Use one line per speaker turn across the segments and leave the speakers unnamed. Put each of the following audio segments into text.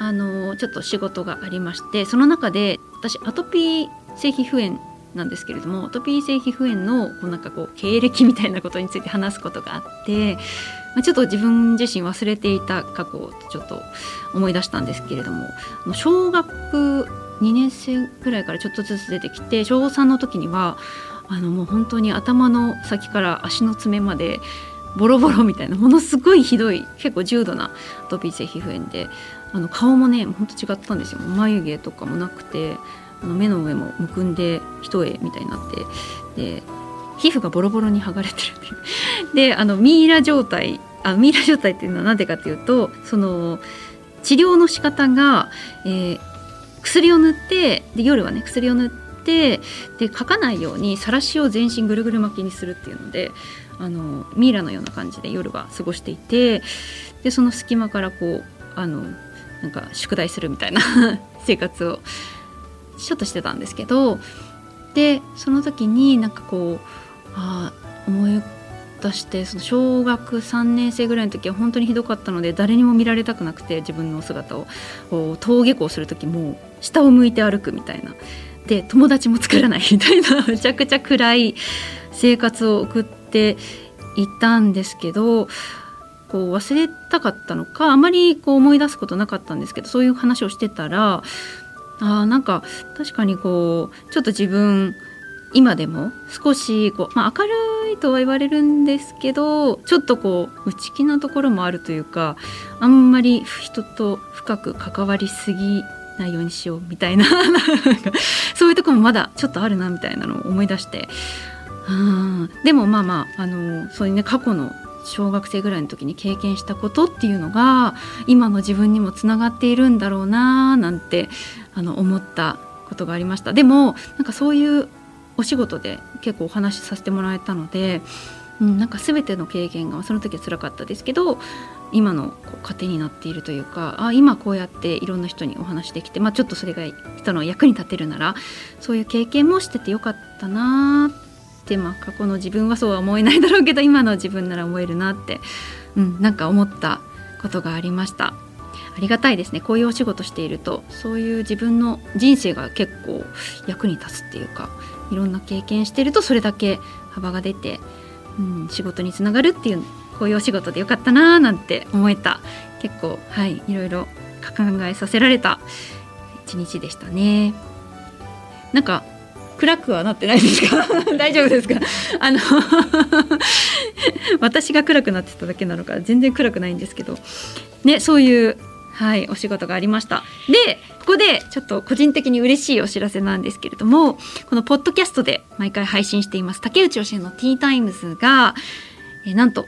あのちょっと仕事がありましてその中で私アトピー性皮膚炎なんですけれどもアトピー性皮膚炎のこうなんかこう経歴みたいなことについて話すことがあってまあ、ちょっと自分自身忘れていた過去をちょっと思い出したんですけれども小学2年生ぐらいからちょっとずつ出てきて小3の時にはあのもう本当に頭の先から足の爪までボロボロみたいなものすごいひどい結構重度なアトピー性皮膚炎であの顔もねほんと違ったんですよ。眉毛とかもなくてあの目の上もむくんで一重みたいになってで皮膚がボロボロに剥がれてるっていう。であのミイラ状態あミイラ状態っていうのは何でかっていうとその治療の仕方が、えー、薬を塗ってで夜はね薬を塗ってで書かないようにさらしを全身ぐるぐる巻きにするっていうのであのミイラのような感じで夜は過ごしていてでその隙間からこうあのなんか宿題するみたいな 生活をちょっとしてたんですけどでその時になんかこうあ思い出してその小学3年生ぐらいの時は本当にひどかったので誰にも見られたくなくて自分の姿を登下校する時も下を向いて歩くみたいな。で友達も作らない みたいなめちゃくちゃ暗い生活を送っていたんですけどこう忘れたかったのかあまりこう思い出すことなかったんですけどそういう話をしてたらあなんか確かにこうちょっと自分今でも少しこう、まあ、明るいとは言われるんですけどちょっとこう内気なところもあるというかあんまり人と深く関わりすぎないようにしようみたいな そういうとこもまだちょっとあるなみたいなのを思い出してうんでもまあまああのそういうね過去の小学生ぐらいの時に経験したことっていうのが今の自分にもつながっているんだろうななんてあの思ったことがありました。でもなんかそういうお仕事で結構お話しさせてもらえたので、うん、なんか全ての経験がその時は辛かったですけど今のこう糧になっているというかあ今こうやっていろんな人にお話できて、まあ、ちょっとそれが人の役に立てるならそういう経験もしててよかったなって、まあ、過去の自分はそうは思えないだろうけど今の自分なら思えるなって、うん、なんか思ったことがありました。ありがたいですねこういうお仕事しているとそういう自分の人生が結構役に立つっていうかいろんな経験してるとそれだけ幅が出て、うん、仕事につながるっていうこういうお仕事でよかったなーなんて思えた結構はいいろいろ考えさせられた一日でしたね。なんか暗くはなってないですか？大丈夫ですか？あの 私が暗くなってただけなのか全然暗くないんですけど。ねそういうはいお仕事がありました。でここでちょっと個人的に嬉しいお知らせなんですけれどもこのポッドキャストで毎回配信しています竹内義のティータイムズがえなんと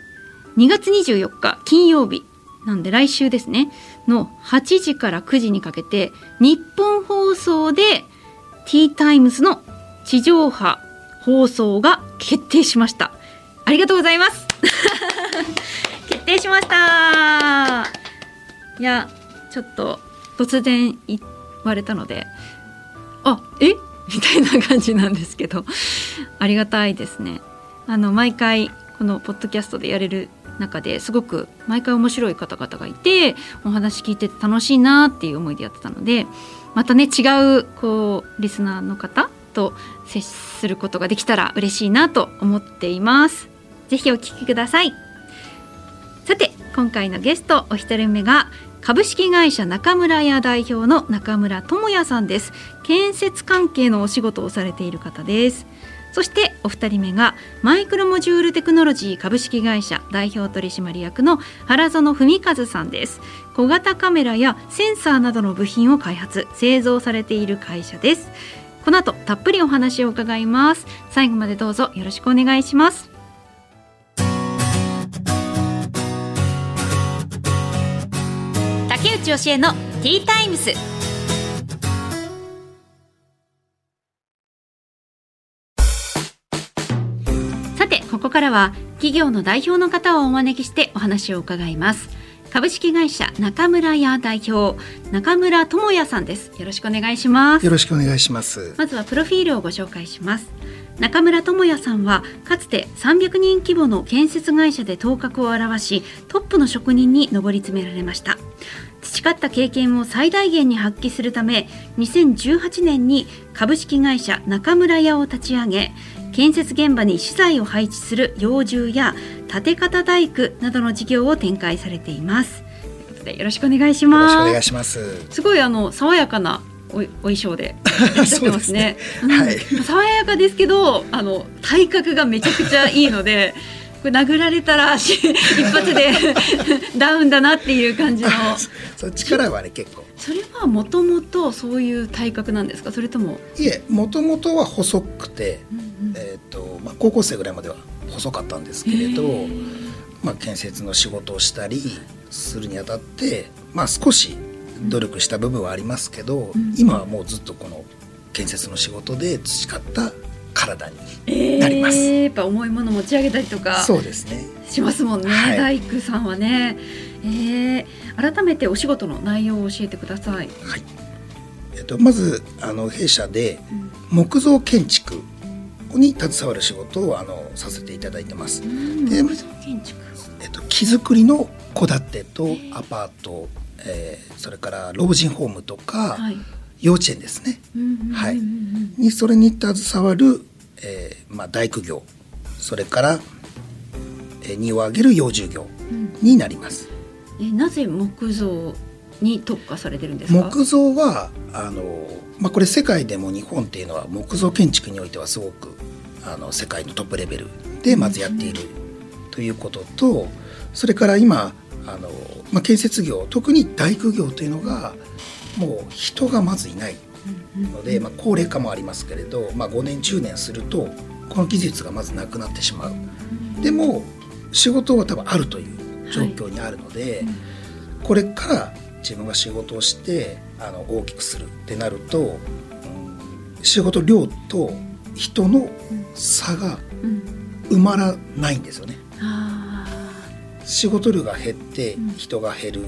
2月24日金曜日なんで来週ですねの8時から9時にかけて日本放送でティータイムズの地上波放送が決定しました。ありがとうございます。決定しました。いやちょっと突然言われたのであえ？みたいな感じなんですけどありがたいですね。あの毎回このポッドキャストでやれる中ですごく毎回面白い方々がいてお話聞いてて楽しいなっていう思いでやってたのでまたね違うこうリスナーの方と接することができたら嬉しいなと思っています。ぜひお聞きください。さて今回のゲストお一人目が株式会社中村屋代表の中村智也さんです。建設関係のお仕事をされている方です。そしてお二人目がマイクロモジュールテクノロジー株式会社代表取締役の原園文和さんです。小型カメラやセンサーなどの部品を開発製造されている会社です。この後たっぷりお話を伺います。最後までどうぞよろしくお願いします。竹内義恵のティータイムス。さてここからは企業の代表の方をお招きしてお話を伺います。株式会社中村屋代表中村智也さんです。よろしくお願いします。
よろしくお願いします。
まずはプロフィールをご紹介します。中村智也さんはかつて300人規模の建設会社で頭角を現しトップの職人に上り詰められました。培った経験を最大限に発揮するため2018年に株式会社中村屋を立ち上げ建設現場に資材を配置する幼獣や建て方大工などの事業を展開されていますということでよろしくお願いします
よろしくお願いします
すごいあの爽やかなおお衣装でいらっしゃってますね。
すねはい、
爽やかですけど、あの体格がめちゃくちゃいいので。これ殴られたら一発で ダウンだなっていう感じの。
そ力はね結構。
それはもともとそういう体格なんですか？それとも。
いえ、もともとは細くて、うんうん、えっ、ー、とまあ高校生ぐらいまでは細かったんですけれど、まあ建設の仕事をしたりするにあたって、まあ少し努力した部分はありますけど、うん、今はもうずっとこの建設の仕事で培った体になります、え
ー、やっぱ重いもの持ち上げたりとか
そうですね。
しますもんね、はい、大工さんはね、えー、改めてお仕事の内容を教えてください。
はい。えっと、まずあの弊社で木造建築に携わる仕事をあのさせていただいてます。
で木造建築、
えっと、木造りの戸建てとアパート、えー、それから老人ホームとか、はい、幼稚園ですね、はい、にそれに携わる、えーまあ、大工業。それから、えー、荷を上げる幼獣業になります。
うん、えなぜ木造に特化されてるんですか？
木造はあの、まあ、これ世界でも日本っていうのは木造建築においてはすごくあの世界のトップレベルでまずやっているということと、それから今あの、まあ、建設業特に大工業というのがもう人がまずいないので、まあ、高齢化もありますけれど、まあ、5年10年するとこの技術がまずなくなってしまう。でも仕事は多分あるという状況にあるので、はいこれから自分が仕事をしてあの大きくするってなると、うん、仕事量と人の差が埋まらないんですよね。
うん。
仕事量が減って人が減る、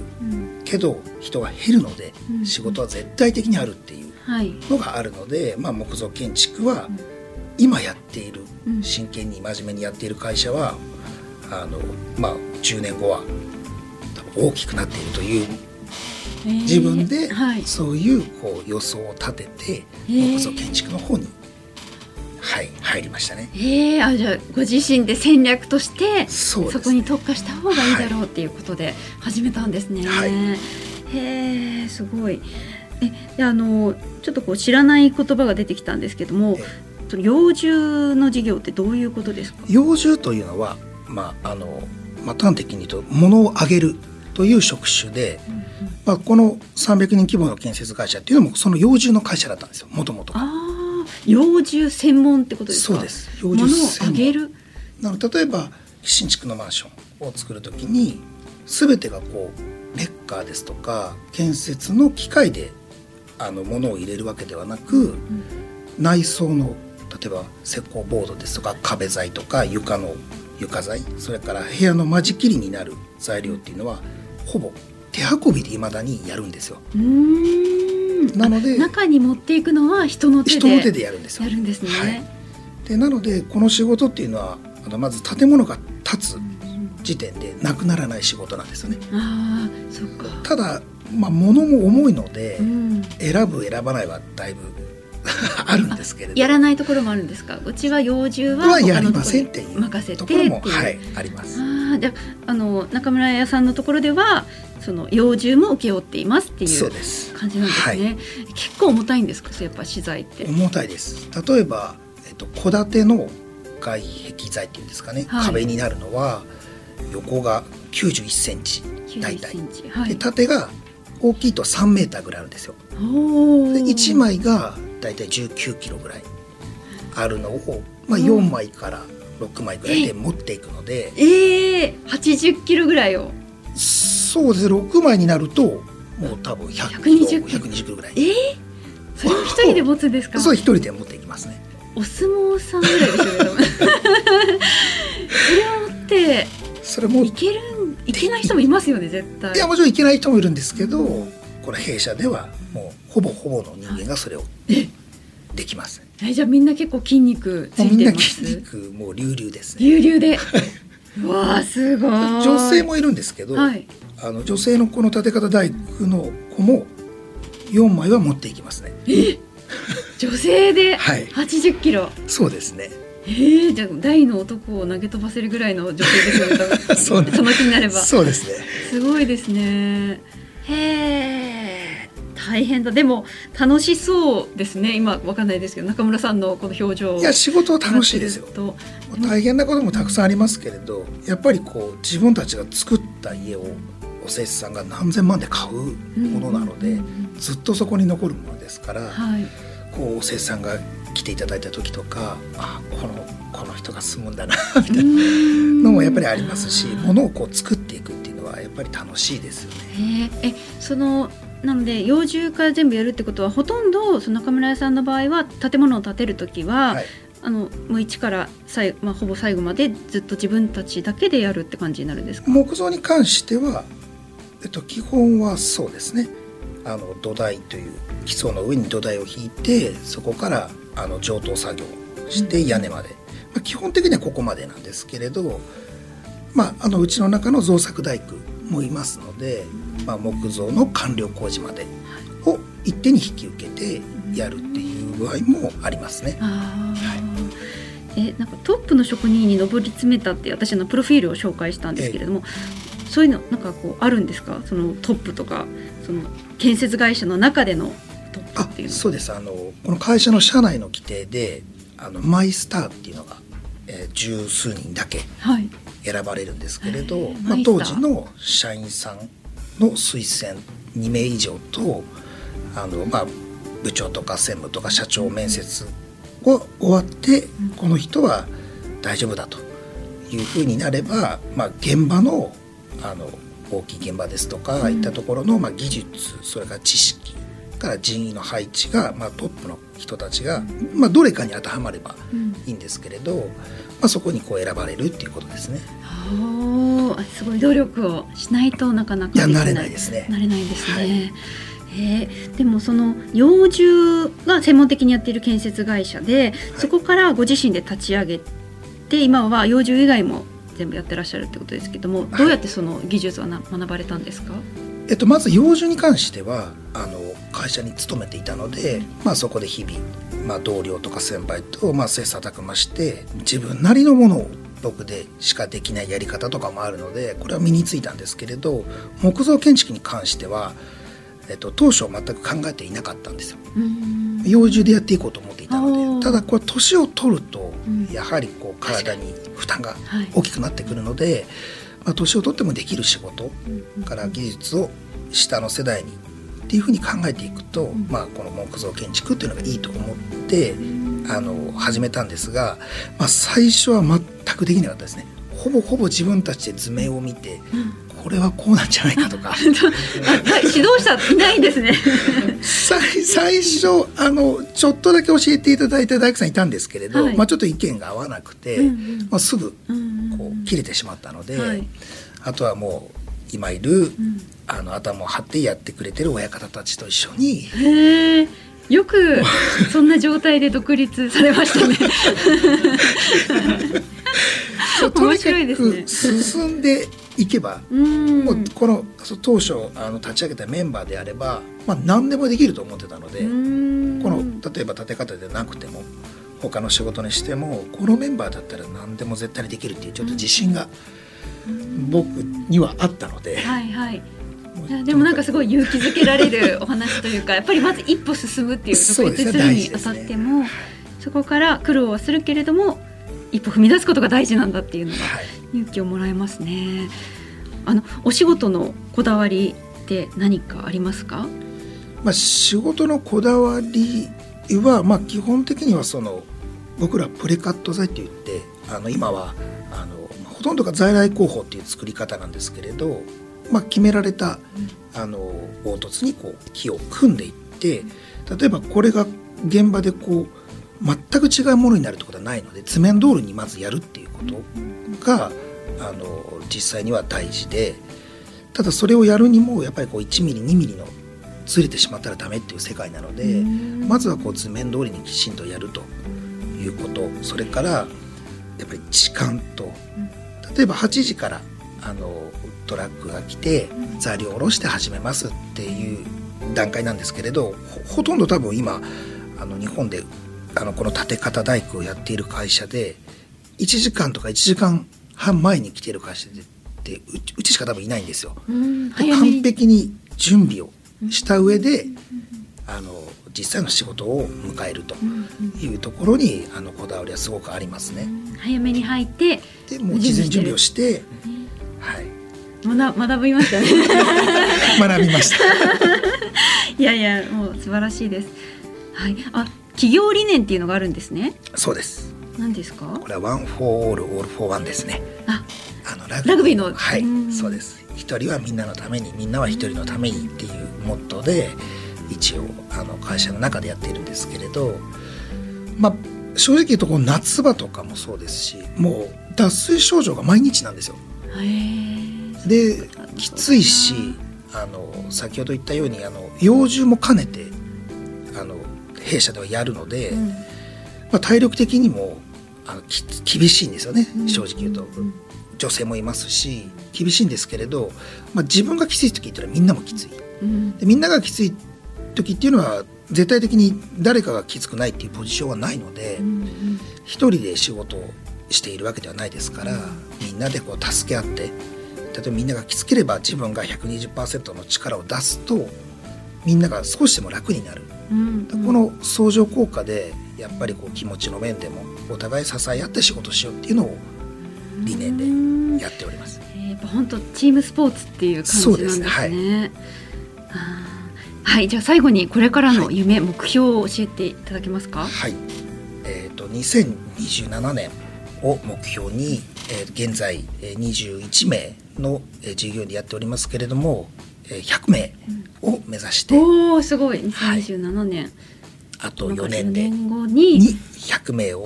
けど人が減るので仕事は絶対的にあるっていうのがあるので、まあ、木造建築は今やっている真剣に真面目にやっている会社はあの、まあ、10年後は大きくなっているという自分でそういうこう予想を立てて木造建築の方にはい入りましたね。
ええー、あじゃあご自身で戦略としてそこに特化した方がいいだろうっていうことで始めたんですね。はい、へえすごい。えであのちょっとこう知らない言葉が出てきたんですけども、幼獣の事業ってどういうことですか？
幼獣というのはまああのまあ端的に言うと物をあげるという職種で、まあこの300人規模の建設会社っていうのもその幼獣の会社だったんですよ。もともとが。
幼獣専門ってことです
か？そうです
幼獣専門あげる
なの例えば新築のマンションを作るときに全てがこうレッカーですとか建設の機械であの物を入れるわけではなく、うん、内装の例えば石膏ボードですとか壁材とか床の床材それから部屋の間仕切りになる材料っていうのはほぼ手運びでいまだにやるんですよ。
なので中に持っていくのは人の手で
人の手でやるんですよ。
やるんですね。はい、
でなのでこの仕事っていうのはあのまず建物が建つ時点でなくならない仕事なんですよね。
あそっか
ただ、まあ、物も重いので、うん、選ぶ選ばないはだいぶあるんですけれど。
やらないところもあるんですか？うちは幼獣は
やりませんっていう
任せて
ところも、はい、あります。
あじゃあの中村屋さんのところではその幼獣も請け負っていますっていう感じなんですね、はい、結構重たいんですか？やっぱ資材って。
重たいです。例えばえっと戸建ての外壁材っていうんですかね、はい、壁になるのは横が91センチ大体、はい、で縦が大きいと3メーターぐらいあるんですよ。で1枚が大体19キロぐらいあるのを、まあ、4枚から6枚ぐらいで持っていくので。
ええ。ー、80キロぐらいを。
そうです。ね6枚になるともう多分100キロ120キロ。ぐらい。
ええ。ー、それを一人で持つんですか？
そう一人で持っていきますね。
お相撲さんぐらいですよねで
それも
いけるんいけない人もいますよね絶対。
いやもちろんいけない人もいるんですけどこれ弊社ではほぼほぼの人間がそれをできます、
えじゃあみんな結構筋肉つ
もうみんな
いてます
筋肉もう隆々ですね。
流々で？うわあすごい。
女性もいるんですけど、
はい。
あの女性のこの立て方大工の子も4枚は持っていきますね。
女性で？
はい。
80キロ、
そうですね。
えー、じゃあ大の男を投げ飛ばせるぐらいの女性ですよ
そ
の気になれば。
そうですね。
すごいですね。へえ大変だ。でも楽しそうですね。今わかんないですけど中村さんのこの表情。
いや仕事は楽しいですよ。
と。
大変なこともたくさんありますけれどやっぱりこう自分たちが作った家をお施主さんが何千万で買うものなので、
うんうん
ずっとそこに残るものですから、
はい。
こうお施主さんが来ていただいた時とかあこのこの人が住むんだな みたいなのもやっぱりありますし物をこう作っていくっていうのはやっぱり楽しいですよね。
へええそのなので幼獣から全部やるってことはほとんどその中村屋さんの場合は建物を建てる時は、
はい。
あのもう一から最、まあ、ほぼ最後までずっと自分たちだけでやるって感じになるんですか？
木造に関しては、えっと、基本はそうですね。あの土台という基礎の上に土台を引いてそこからあの上等作業して屋根まで、まあ、基本的にはここまでなんですけれど、まあ、あのうちの中の造作大工もいますので、まあ、木造の完了工事までを一手に引き受けてやるっていう具合もありますね。
あー。えなんかトップの職人に上り詰めたって私のプロフィールを紹介したんですけれども、そういうのなんかこうあるんですか？そのトップとかその建設会社の中でのトップ
あ
っていうの。
そうです。あのこの会社の社内の規定であのマイスターっていうのが、えー十数人だけ
はい
選ばれるんですけれど、まあ、当時の社員さんの推薦2名以上とあの、まあ、部長とか専務とか社長面接を終わって、
うん。
この人は大丈夫だというふうになれば、まあ、現場のあの大きい現場ですとか、
うん。
いったところの、まあ、技術それから知識から人員の配置が、まあ、トップの人たちが、まあ、どれかに当てはまれば
うん
いいんですけれど、まあ、そこにこう選ばれるっていうことですね。
おーすごい努力をしないとなかなかでき
なれないですね。
なれないですね。
はい
へーでもその幼獣が専門的にやっている建設会社で、そこからご自身で立ち上げて今は幼獣以外も全部やってらっしゃるってことですけども、どうやってその技術はな学ばれたんですか？
えっと、まず幼獣に関してはあの会社に勤めていたので、まあ、そこで日々、まあ、同僚とか先輩と、まあ、切磋琢磨して自分なりのものを僕でしかできないやり方とかもあるのでこれは身についたんですけれど木造建築に関しては、えっと、当初は全く考えていなかったんですよ。幼獣でやっていこうと思っていたのでただこれ年を取ると
うん。
やはりこう体に負担が
はい。
大きくなってくるので、まあ、年を取ってもできる仕事から技術を下の世代にっていうふうに考えていくと、
ん。
まあ、この木造建築っていうのがいいと思ってあの始めたんですが、まあ、最初は全くできなかったですね。ほぼほぼ自分たちで図面を見てこれはこうなんじゃないかとか。
指導者いないんですね。
最最初あのちょっとだけ教えていただいた大工さんいたんですけれど、
はい。
まあ、ちょっと意見が合わなくて、
うんうん。
まあ、すぐ
うん
こう切れてしまったので、
はい。
あとはもう今いる、
ん。
あの頭を張ってやってくれてる親方たちと一緒に。
よくそんな状態で独立されましたね。面白いですね。
く進んでいけば、
うん。
もうこの当初あの立ち上げたメンバーであれば、まあ、何でもできると思ってたので、
うん。
この例えば立て方でなくても他の仕事にしてもこのメンバーだったら何でも絶対にできるっていうちょっと自信が僕にはあったので、
はいはい。いやでもなんかすごい勇気づけられるお話というかやっぱりまず一歩進むっていう
そうですね
独立するにあたってもそこから苦労はするけれども一歩踏み出すことが大事なんだっていうのが
はい
勇気をもらえますね。あのお仕事のこだわりって何かありますか？
まあ、仕事のこだわりは、まあ、基本的にはその僕らプレカット材って言ってあの今はあのまあほとんどが在来工法っていう作り方なんですけれど、まあ、決められたあの凹凸にこう木を組んでいって例えばこれが現場でこう全く違うものになるってことはないので図面通りにまずやるっていうことがあの実際には大事でただそれをやるにもやっぱりこう1ミリ2ミリのずれてしまったらダメっていう世界なのでまずはこう図面通りにきちんとやるということ。それからやっぱり時間と例えば8時からあのトラックが来て材料を下ろして始めますっていう段階なんですけれどほとんど多分今あの日本であのこの立て方大工をやっている会社で1時間とか1時間半前に来ている会社でってうちしか多分いないんですよ。完璧に準備をした上で、あの実際の仕事を迎えるというところにあのこだわりはすごくありますね。
早めに入って
でもう事前準備をして、はい。
学学びましたね。
学びました。
いやいやもう素晴らしいです。はい。あ企業理念っていうのがあるんですね。
そうです。
何ですか？
これは One for all, all for one ですね。
ああのラグビー。の。
はいそうです。一人はみんなのためにみんなは一人のためにっていうモットーで一応あの会社の中でやっているんですけれどまあ正直言うとこう夏場とかもそうですしもう脱水症状が毎日なんですよ。できついしあの先ほど言ったようにあの幼獣も兼ねてあの弊社ではやるので、うん、まあ、体力的にもあの厳しいんですよね、正直言うと。女性もいますし厳しいんですけれど、まあ、自分がきつい時っていうのはみんなもきつい、うん、でみんながきつい時っていうのは絶対的に誰かがきつくないっていうポジションはないので、うん、一人で仕事をしているわけではないですから、みんなでこう助け合って例えばみんながきつければ自分が120%の力を出すとみんなが少しでも楽になる、うんうん、この相乗効果でやっぱりこう気持ちの面でもお互い支え合って仕事しようっていうのを理念でやっております。
やっぱ本当チームスポーツっていう感じなんですね。すはい、はい、じゃあ最後にこれからの夢、はい、目標を教えていただけますか？
はい。えっ、ー、と2027年を目標に、えー、現在21名の従業員でやっておりますけれども、100名を目指して、
うん、おおすごい。2027年、はい、
あと4年で。に100名を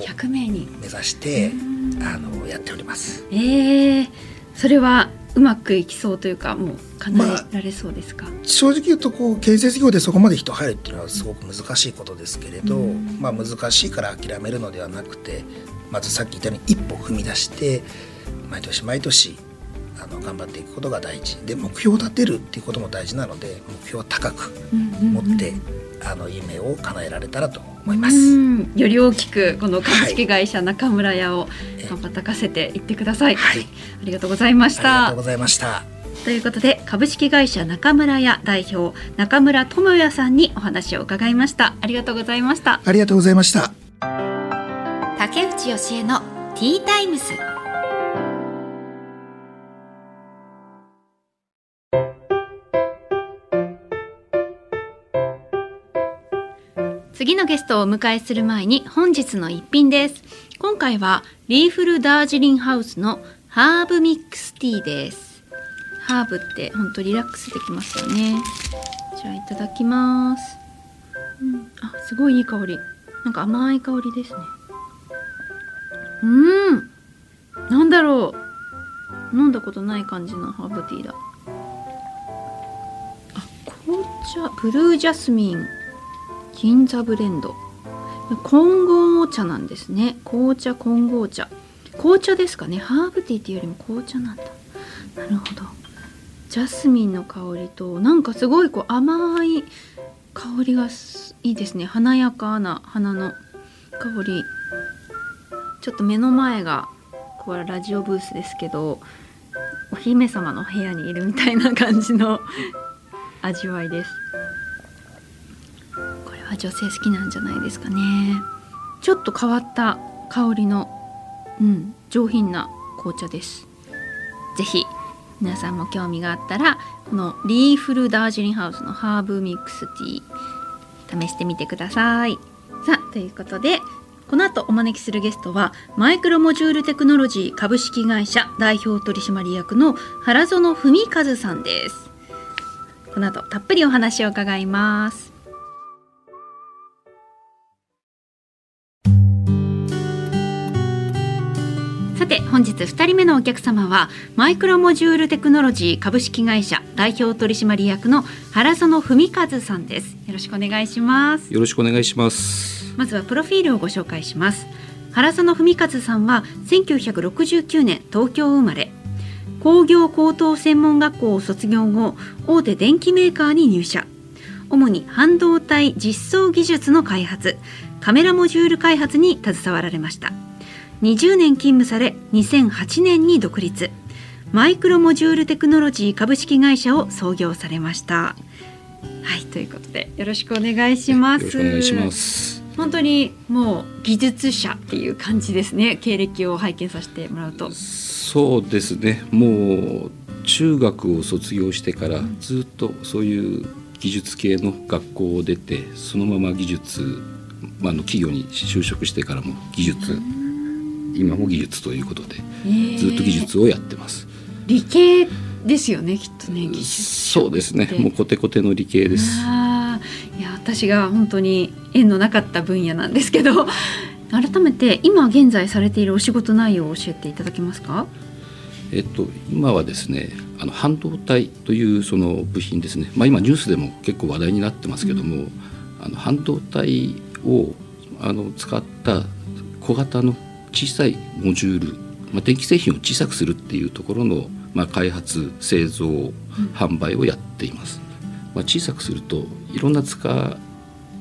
目指してあのやっております。
ええー、それはうまくいきそうというかもう叶えられそうですか、まあ、
正直言うとこう建設業でそこまで人入るっていうのはすごく難しいことですけれど、まあ、難しいから諦めるのではなくてまずさっき言ったように一歩踏み出して毎年毎年あの頑張っていくことが大事で目標を立てるっていうことも大事なので目標を高く持って、あの夢を叶えられたらと思います。
より大きくこの株式会社中村屋を羽ばたかせていってください。はい、ありがとうございました。
ありがとうございました。
ということで株式会社中村屋代表中村智也さんにお話を伺いました。ありがとうございました。
ありがとうございました。
竹内義恵のティータイムス。次のゲストをお迎えする前に本日の一品です。今回はリーフルダージリンハウスのハーブミックスティーです。ハーブって本当リラックスできますよね。じゃあいただきます、うん、あすごいいい香り。なんか甘い香りですね。うん。なんだろう。飲んだことない感じのハーブティーだ。あ紅茶ブルージャスミン。銀座ブレンド。混合茶なんですね。紅茶混合茶。紅茶ですかね。ハーブティーっていうよりも紅茶なんだ。なるほど。ジャスミンの香りとなんかすごいこう甘い香りがいいですね。華やかな花の香り。ちょっと目の前がこれラジオブースですけどお姫様の部屋にいるみたいな感じの味わいです。女性好きなんじゃないですかね。ちょっと変わった香りのうん上品な紅茶です。是非皆さんも興味があったらこのリーフルダージリンハウスのハーブミックスティー試してみてください。さあということでこの後お招きするゲストはマイクロモジュールテクノロジー株式会社代表取締役の原園文和さんです。この後たっぷりお話を伺います。てて本日2人目のお客様はマイクロモジュールテクノロジー株式会社代表取締役の原園文和さんです。よろしくお願いします。
よろしくお願いします。
まずはプロフィールをご紹介します。原園文和さんは1969年東京生まれ。工業高等専門学校を卒業後大手電機メーカーに入社。主に半導体実装技術の開発カメラモジュール開発に携わられました20年勤務され2008年に独立マイクロモジュールテクノロジー株式会社を創業されました。はいということでよろしくお願いします。
よろしくお願いします。
本当にもう技術者っていう感じですね。経歴を拝見させてもらうと。
そうですね。もう中学を卒業してからずっとそういう技術系の学校を出てそのまま技術、まあ、の企業に就職してからも技術今も技術ということでずっと技術をやってます。
理系ですよねきっとね技術
そうですね。もうコテコテの理系です。
あいや私が本当に縁のなかった分野なんですけど 改めて今現在されているお仕事内容を教えていただけますか？
えっと、今はですねあの半導体というその部品ですね、まあ、今ニュースでも結構話題になってますけども、うん、あの半導体をあの使った小型の小さいモジュール、まあ、電気製品を小さくするっていうところの、まあ、開発製造、販売をやっています。まあ、小さくするといろんな使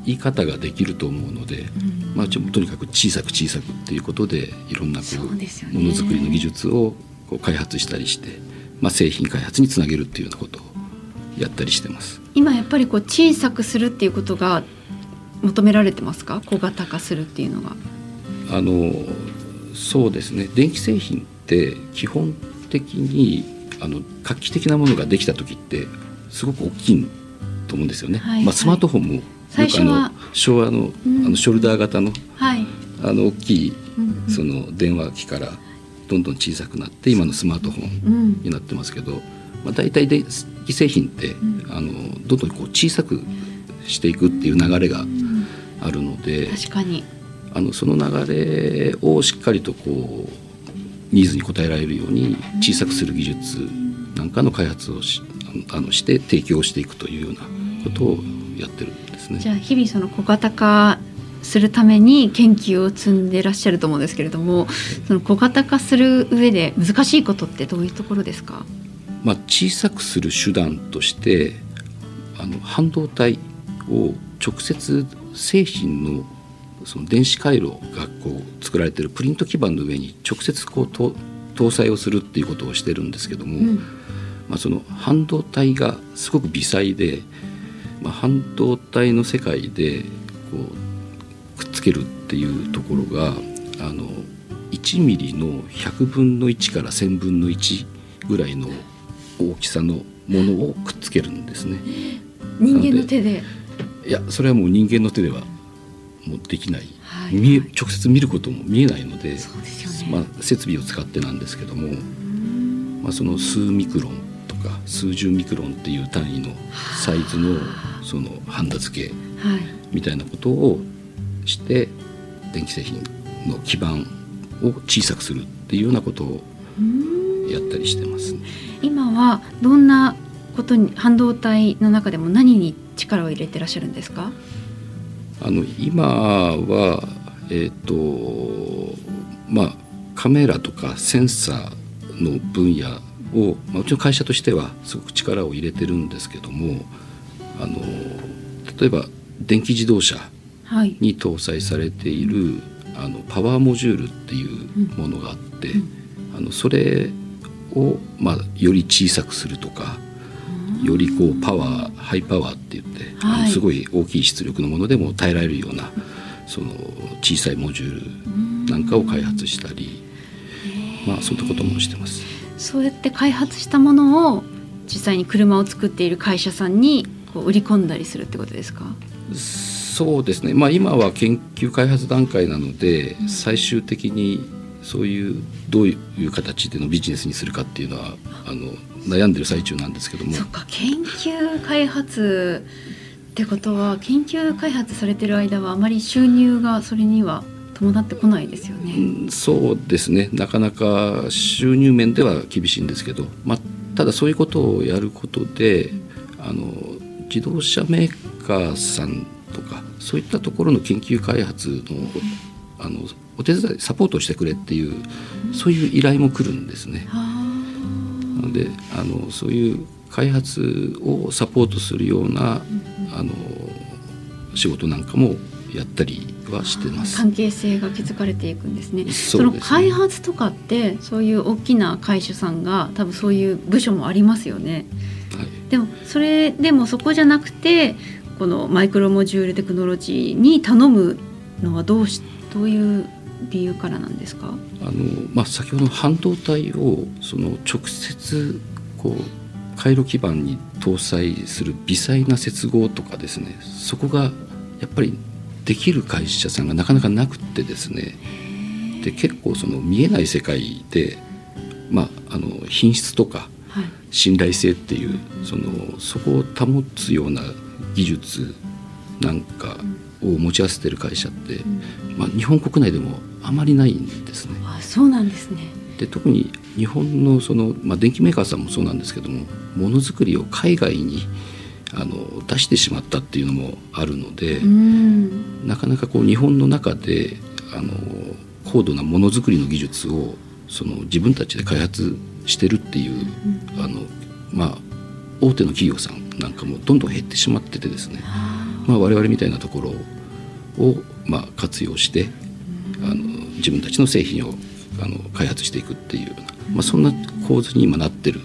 い方ができると思うので、うん、まあ、とにかく小さく小さくっていうことでいろんなこう、ね、ものづくりの技術をこう開発したりして、まあ、製品開発につなげるっていうようなことをやったりしてます。
今やっぱりこう小さくするっていうことが求められてますか？小型化するっていうのが。
あのそうですね。電気製品って基本的にあの画期的なものができた時ってすごく大きいと思うんですよね。はいはい、まあ、スマートフォンもよくあの昭和の,、あのショルダー型の,、はい、あの大きいその電話機からどんどん小さくなって今のスマートフォンになってますけど、まあ、大体電気製品って、あのどんどんこう小さくしていくっていう流れがあるので
確かに
あのその流れをしっかりとこうニーズに応えられるように小さくする技術なんかの開発をしあのして提供していくというようなことをやってるんですね。
じゃあ日々その小型化するために研究を積んでいらっしゃると思うんですけれどもその小型化する上で難しいことってどういうところですか、
まあ、小さくする手段としてあの半導体を直接製品のその電子回路がこう作られているプリント基板の上に直接こう搭載をするっていうことをしてるんですけども、うん、まあ、その半導体がすごく微細で、まあ、半導体の世界でこうくっつけるっていうところがあの1ミリの100分の1から1000分の1ぐらいの大きさのものをくっつけるんですね。
人間の手で
いやそれはもう人間の手ではもうできない、はい、見え直接見ることも見えないので、ね、まあ、設備を使ってなんですけども、まあ、その数ミクロンとか数十ミクロンっていう単位のサイズのそのハンダ付けみたいなことをして電気製品の基盤を小さくするっていうようなことをやったりしてます、ね、
今はどんなことに半導体の中でも何に力を入れてらっしゃるんですか？
あの今はえっ、ー、とまあカメラとかセンサーの分野を、まあ、うちの会社としてはすごく力を入れてるんですけどもあの例えば電気自動車に搭載されている、あのパワーモジュールっていうものがあって、あのそれを、まあ、より小さくするとかよりこうパワーハイパワーって言って、はい、すごい大きい出力のものでも耐えられるようなその小さいモジュールなんかを開発したり、まあそういったこともしてます。
そうやって開発したものを実際に車を作っている会社さんにこう売り込んだりするってことですか？
そうですね、まあ、今は研究開発段階なので、最終的にそういうどういう形でのビジネスにするかっていうのはあの悩んでる最中なんですけども。
そっか研究開発ってことは研究開発されてる間はあまり収入がそれには伴ってこないですよね。
うんそうですねなかなか収入面では厳しいんですけど、まあ、ただそういうことをやることであの自動車メーカーさんとかそういったところの研究開発のあのお手伝いサポートをしてくれっていうそういう依頼も来るんですね。
は
なのであのそういう開発をサポートするようなあの仕事なんかもやったりはして
あ
ます。
関係性が築かれていくんですね。
そね
の開発とかってそういう大きな会社さんが多分そういう部署もありますよね。
はい
でもそれでもそこじゃなくてこのマイクロモジュールテクノロジーに頼むのはどうしどういう理由からなんですか？
あのまあ、先ほどの半導体をその直接こう回路基板に搭載する微細な接合とかですねそこがやっぱりできる会社さんがなかなかなくってですねで結構その見えない世界で、まあ、あの品質とか
はい。
信頼性っていうそのそこを保つような技術なんかを持ち合わせてる会社って、まあ、日本国内でもあまりないんですね。
あそうなんですね。
で特に日本のその、まあ、電機メーカーさんもそうなんですけどもものづくりを海外にあの出してしまったっていうのもあるので、
うん。
なかなかこう日本の中であの高度なものづくりの技術をその自分たちで開発してるっていう、あのまあ大手の企業さんなんかもどんどん減ってしまっててですね、まあ、我々みたいなところを、まあ、活用してあの自分たちの製品をあの開発していくっていうような、まあ、そんな構図に今なってる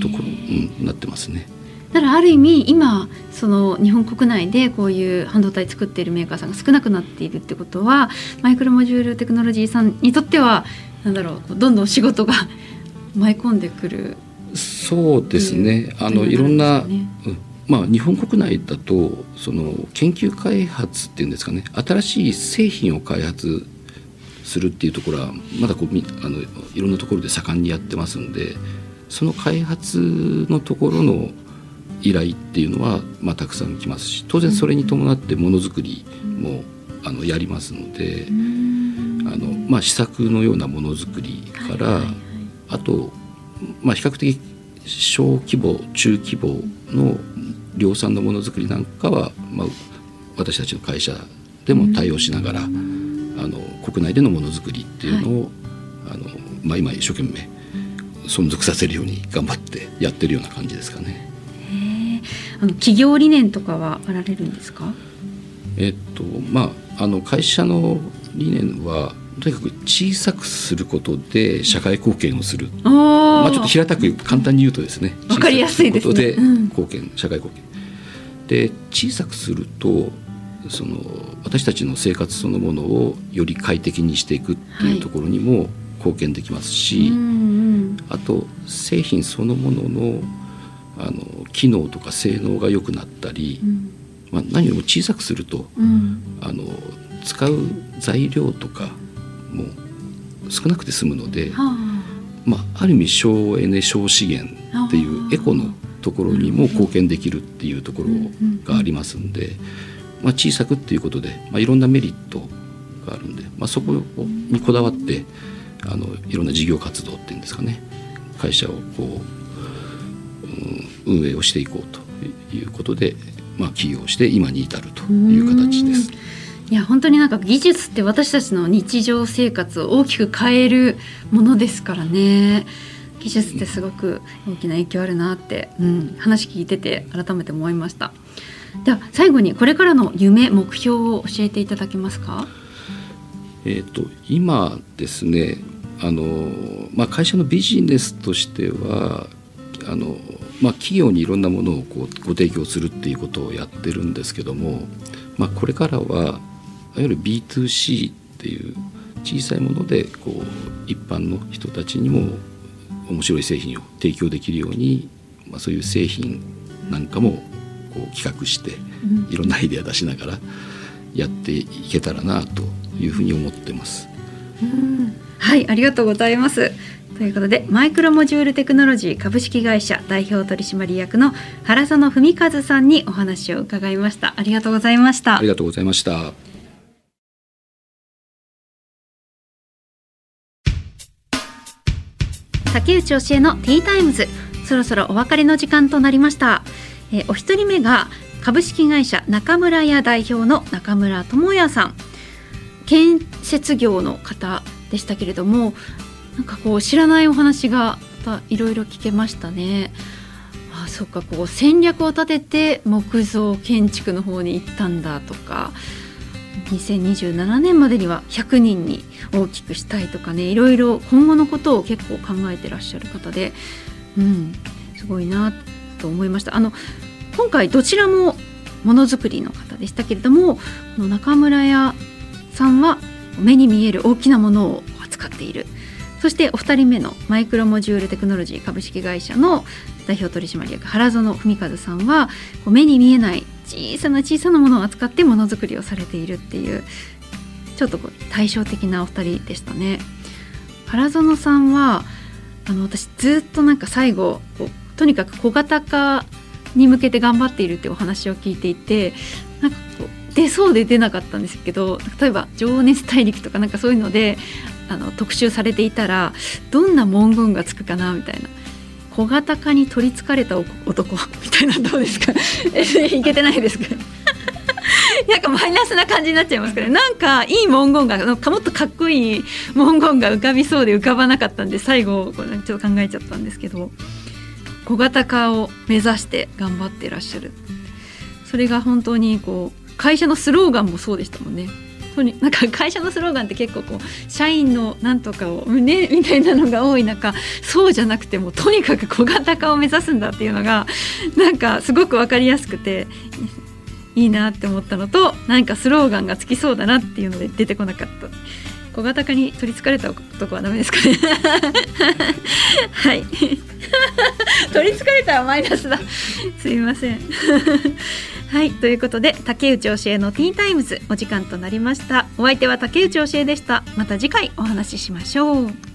ところ、うん、なってますね。
だからある意味今その日本国内でこういう半導体作っているメーカーさんが少なくなっているってことはマイクロモジュールテクノロジーさんにとってはなんだろうどんどん仕事が 舞い込んでくる。
そうですね、
うん
あのいろんな、
というこ
うん。まあ、日本国内だとその研究開発っていうんですかね。新しい製品を開発するっていうところはまだこうみあのいろんなところで盛んにやってますんでその開発のところの依頼っていうのは、まあ、たくさん来ますし当然それに伴ってものづくりも、あのやりますので、あのまあ、試作のようなものづくりから、あと、まあ、比較的小規模中規模の量産のものづくりなんかは、まあ、私たちの会社でも対応しながら、あの国内でのものづくりっていうのを、あのまあ、今一生懸命存続させるように頑張ってやってるような感じですかね。
あの企業理念とかはあられるんですか？
えっとまあ、あの会社の理念はとにかく小さくすることで社会貢献をする。
お
まあ、ちょっと平たく簡単に言うとですね
わかりやすいですね。
小さくることで
うん。
貢献、社会貢献。で小さくするとその私たちの生活そのものをより快適にしていくっていうところにも貢献できますし、
うんうん。
あと製品そのもののあの機能とか性能が良くなったり、
うん。
まあ、何よりも小さくすると
うん。
あの使う材料とかも少なくて済むので、
はあ。
まあ、ある意味省エネ省資源っていうエコのところにも貢献できるっていうところがありますんで、まあ、小さくっていうことで、まあ、いろんなメリットがあるんで、まあ、そこにこだわってあのいろんな事業活動っていうんですかね会社をこう、うん運営をしていこうということで、まあ、起業して今に至るという形です。
いや本当になんか技術って私たちの日常生活を大きく変えるものですからね。技術ってすごく大きな影響あるなって、うん、話聞いてて改めて思いました。では最後にこれからの夢目標を教えていただけますか？
えー、と今ですねあの、まあ、会社のビジネスとしてはあの、まあ、企業にいろんなものをこうご提供するっていうことをやってるんですけども、まあ、これからはいわゆる B2C っていう小さいものでこう一般の人たちにも面白い製品を提供できるように、まあ、そういう製品なんかもこう企画していろんなアイデア出しながらやっていけたらなというふうに思ってます。
はいありがとうございます。ということでマイクロモジュールテクノロジー株式会社代表取締役の原園文和さんにお話を伺いました。ありがとうございました。
ありがとうございました。
竹内教えのティータイムズ。そろそろお別れの時間となりました。えー、お一人目が株式会社中村屋代表の中村智也さん建設業の方でしたけれどもなんかこう知らないお話がいろいろ聞けましたね。あそっかこう戦略を立てて木造建築の方に行ったんだとか2027年までには100人に大きくしたいとかねいろいろ今後のことを結構考えてらっしゃる方で、うん、すごいなってと思いました。あの今回どちらもものづくりの方でしたけれどもこの中村屋さんは目に見える大きなものを扱っているそしてお二人目のマイクロモジュールテクノロジー株式会社の代表取締役原園文和さんは目に見えない小さな小さなものを扱ってものづくりをされているっていうちょっとこう対照的なお二人でしたね。原園さんはあの私ずっとなんか最後こうとにかく小型化に向けて頑張っているってお話を聞いていてなんかこう出そうで出なかったんですけど例えば「情熱大陸」とかなんかそういうのであの特集されていたらどんな文言がつくかなみたいな。小型化に取りつかれた男？みたいなどうですか？いけてないですか？なんかマイナスな感じになっちゃいますけど、ね、なんかいい文言がもっとかっこいい文言が浮かびそうで浮かばなかったんで最後ちょっと考えちゃったんですけど。小型化を目指して頑張ってらっしゃるそれが本当にこう会社のスローガンもそうでしたもんねなんか会社のスローガンって結構こう社員のなんとかをねみたいなのが多い中そうじゃなくてもとにかく小型化を目指すんだっていうのがなんかすごく分かりやすくていいなって思ったのとなんかスローガンがつきそうだなっていうので出てこなかった。小型化に取りつかれた男はダメですかね。はい。取りつかれたらマイナスだ。すいません。はい。ということで竹内教えのティータイムズお時間となりました。お相手は竹内教えでした。また次回お話ししましょう。